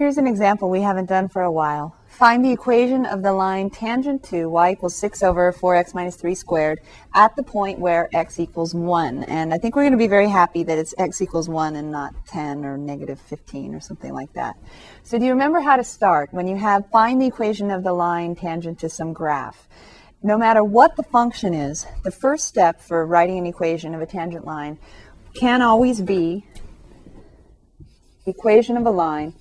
Here's an example we haven't done for a while. Find the equation of the line tangent to y equals 6 over 4x minus 3 squared at the point where x equals 1. And I think we're going to be very happy that it's x equals 1 and not 10 or negative 15 or something like that. So do you remember how to start when you have find the equation of the line tangent to some graph? No matter what the function is, the first step for writing an equation of a tangent line can always be equation of a line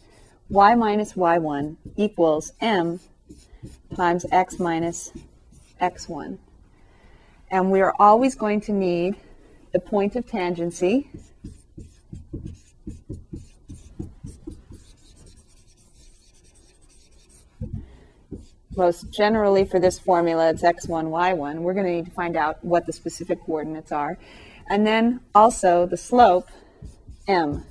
y minus y1 equals m times x minus x1. And we are always going to need the point of tangency. Most generally for this formula, it's x1, y1. We're going to need to find out what the specific coordinates are. And then also the slope, m.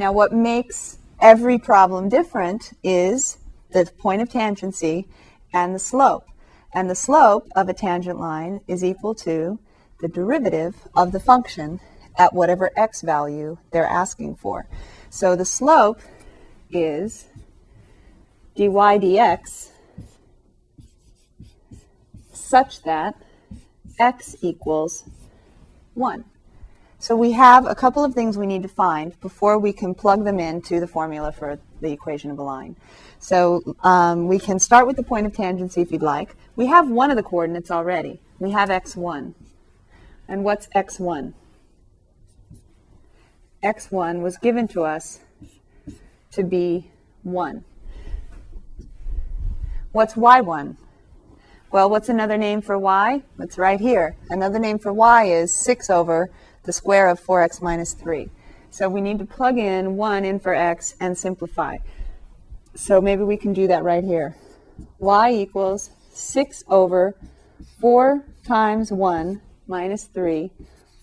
Now, what makes every problem different is the point of tangency and the slope. And the slope of a tangent line is equal to the derivative of the function at whatever x value they're asking for. So the slope is dy dx such that x equals 1. So we have a couple of things we need to find before we can plug them into the formula for the equation of a line. So um, we can start with the point of tangency if you'd like. We have one of the coordinates already. We have x1. And what's x1? x1 was given to us to be 1. What's y1? Well, what's another name for y? It's right here. Another name for y is 6 over the square of 4x minus 3. So we need to plug in 1 in for x and simplify. So maybe we can do that right here. y equals 6 over 4 times 1 minus 3,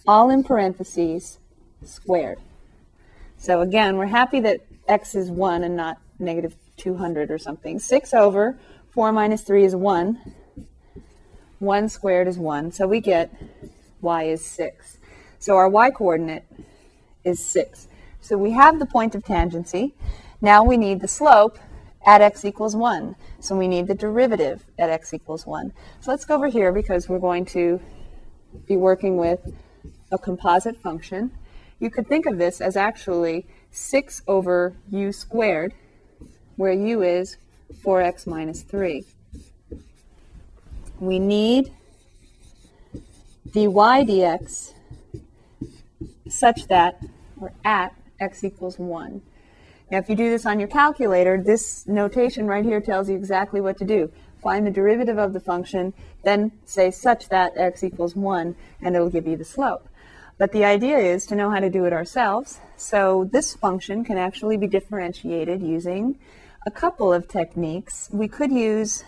all in parentheses, squared. So again, we're happy that x is 1 and not negative 200 or something. 6 over 4 minus 3 is 1. 1 squared is 1. So we get y is 6. So our y-coordinate is 6. So we have the point of tangency. Now we need the slope at x equals 1. So we need the derivative at x equals 1. So let's go over here because we're going to be working with a composite function. You could think of this as actually 6 over u squared, where u is 4x minus 3. We need dy dx such that we're at x equals 1. Now, if you do this on your calculator, this notation right here tells you exactly what to do. Find the derivative of the function, then say such that x equals 1, and it'll give you the slope. But the idea is to know how to do it ourselves. So this function can actually be differentiated using a couple of techniques. We could use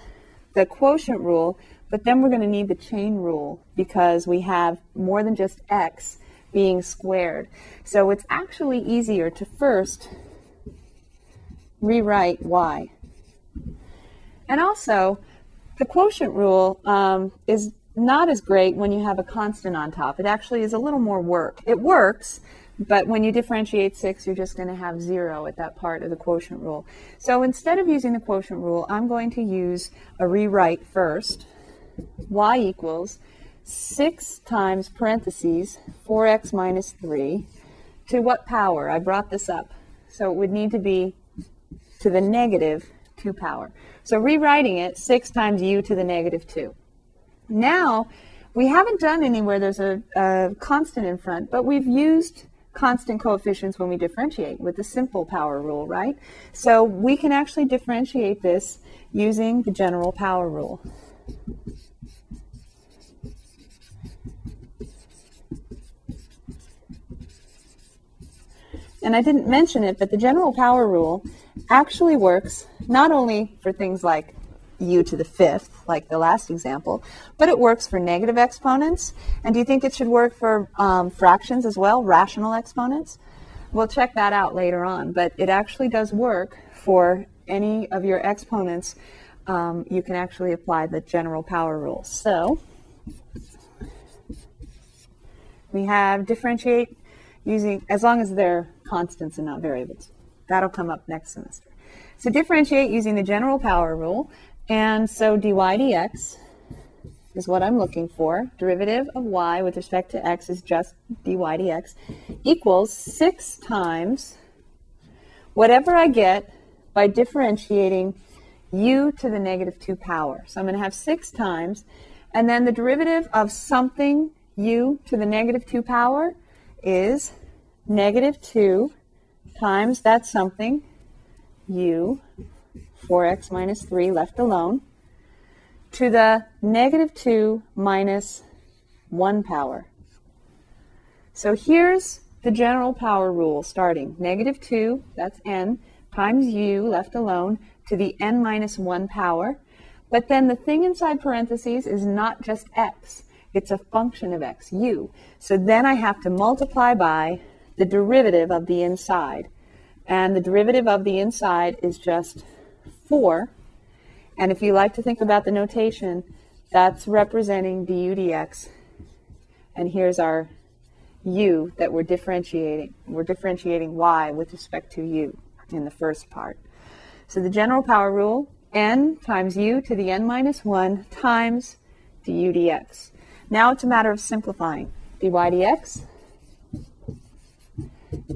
the quotient rule, but then we're going to need the chain rule because we have more than just x being squared. So it's actually easier to first rewrite y. And also, the quotient rule um, is not as great when you have a constant on top. It actually is a little more work. It works, but when you differentiate 6, you're just going to have 0 at that part of the quotient rule. So instead of using the quotient rule, I'm going to use a rewrite first. y equals 6 times parentheses 4x minus 3 to what power? I brought this up. So it would need to be to the negative 2 power. So rewriting it, 6 times u to the negative 2. Now, we haven't done anywhere there's a, a constant in front, but we've used constant coefficients when we differentiate with the simple power rule, right? So we can actually differentiate this using the general power rule. And I didn't mention it, but the general power rule actually works not only for things like u to the fifth, like the last example, but it works for negative exponents. And do you think it should work for um, fractions as well, rational exponents? We'll check that out later on, but it actually does work for any of your exponents. Um, you can actually apply the general power rule. So we have differentiate using as long as they're constants and not variables. That'll come up next semester. So differentiate using the general power rule. And so dy dx is what I'm looking for. Derivative of y with respect to x is just dy dx equals 6 times whatever I get by differentiating u to the negative 2 power. So I'm going to have 6 times, and then the derivative of something u to the negative 2 power is negative 2 times that something, u, 4x minus 3 left alone, to the negative 2 minus 1 power. So here's the general power rule starting negative 2, that's n, times u left alone, to the n minus 1 power. But then the thing inside parentheses is not just x. It's a function of x, u. So then I have to multiply by the derivative of the inside. And the derivative of the inside is just 4. And if you like to think about the notation, that's representing du dx. And here's our u that we're differentiating. We're differentiating y with respect to u in the first part. So the general power rule, n times u to the n minus 1 times du dx. Now it's a matter of simplifying. dy dx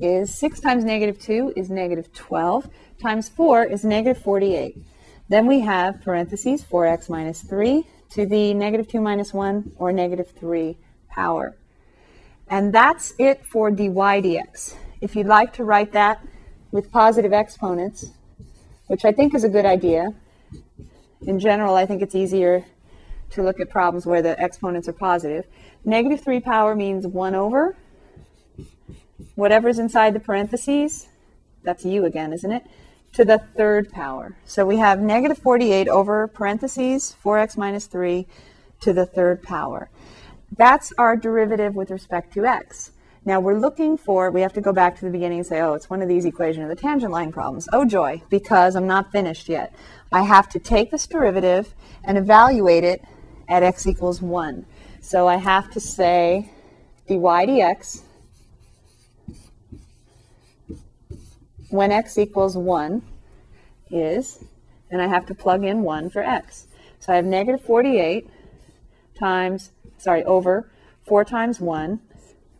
is 6 times negative 2 is negative 12, times 4 is negative 48. Then we have parentheses 4x minus 3 to the negative 2 minus 1 or negative 3 power. And that's it for dy dx. If you'd like to write that with positive exponents, which I think is a good idea, in general, I think it's easier to look at problems where the exponents are positive. Negative 3 power means 1 over whatever's inside the parentheses, that's u again, isn't it, to the third power. So we have negative 48 over parentheses 4x minus 3 to the third power. That's our derivative with respect to x. Now we're looking for, we have to go back to the beginning and say, oh, it's one of these equation of the tangent line problems. Oh joy, because I'm not finished yet. I have to take this derivative and evaluate it at x equals 1. So I have to say dy dx when x equals 1 is, and I have to plug in 1 for x. So I have negative 48 times, sorry, over 4 times 1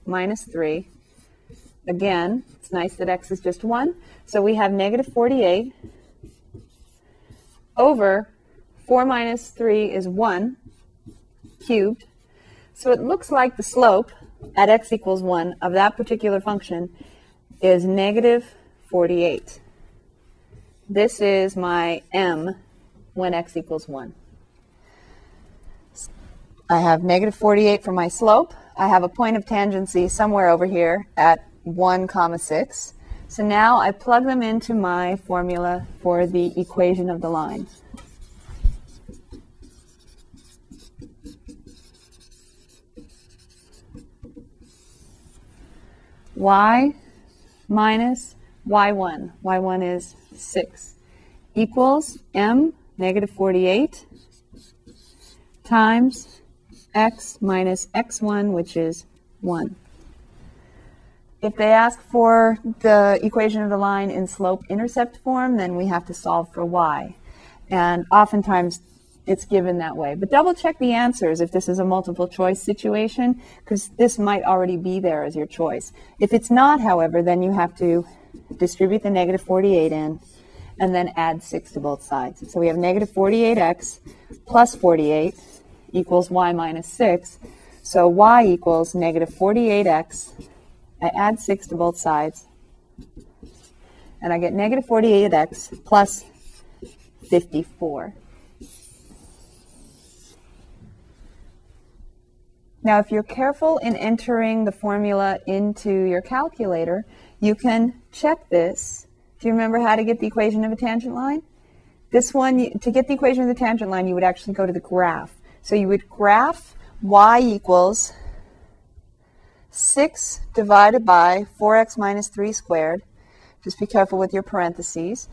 minus 3. Again, it's nice that x is just 1. So we have negative 48 over 4 minus 3 is 1 cubed. So it looks like the slope at x equals 1 of that particular function is negative 48. This is my m when x equals 1. I have negative 48 for my slope. I have a point of tangency somewhere over here at 1 comma 6. So now I plug them into my formula for the equation of the line. Y minus y1, y1 is 6, equals m, negative 48, times x minus x1, which is 1. If they ask for the equation of the line in slope-intercept form, then we have to solve for y. And oftentimes it's given that way. But double check the answers if this is a multiple choice situation, because this might already be there as your choice. If it's not, however, then you have to distribute the negative 48 in, and then add 6 to both sides. So we have negative 48x plus 48 equals y minus 6. So y equals negative 48x. I add 6 to both sides. And I get negative 48x plus 54. Now, if you're careful in entering the formula into your calculator, you can check this. Do you remember how to get the equation of a tangent line? This one, to get the equation of the tangent line, you would actually go to the graph. So you would graph y equals 6 divided by 4x minus 3 squared. Just be careful with your parentheses.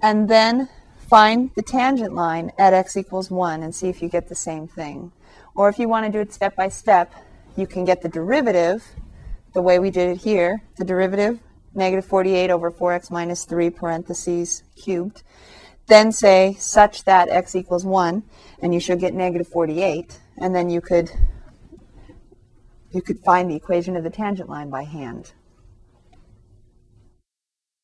And then find the tangent line at x equals 1 and see if you get the same thing. Or if you want to do it step by step, you can get the derivative the way we did it here, the derivative, negative 48 over 4x minus 3 parentheses cubed. Then say such that x equals 1, and you should get negative 48, and then you could you could find the equation of the tangent line by hand.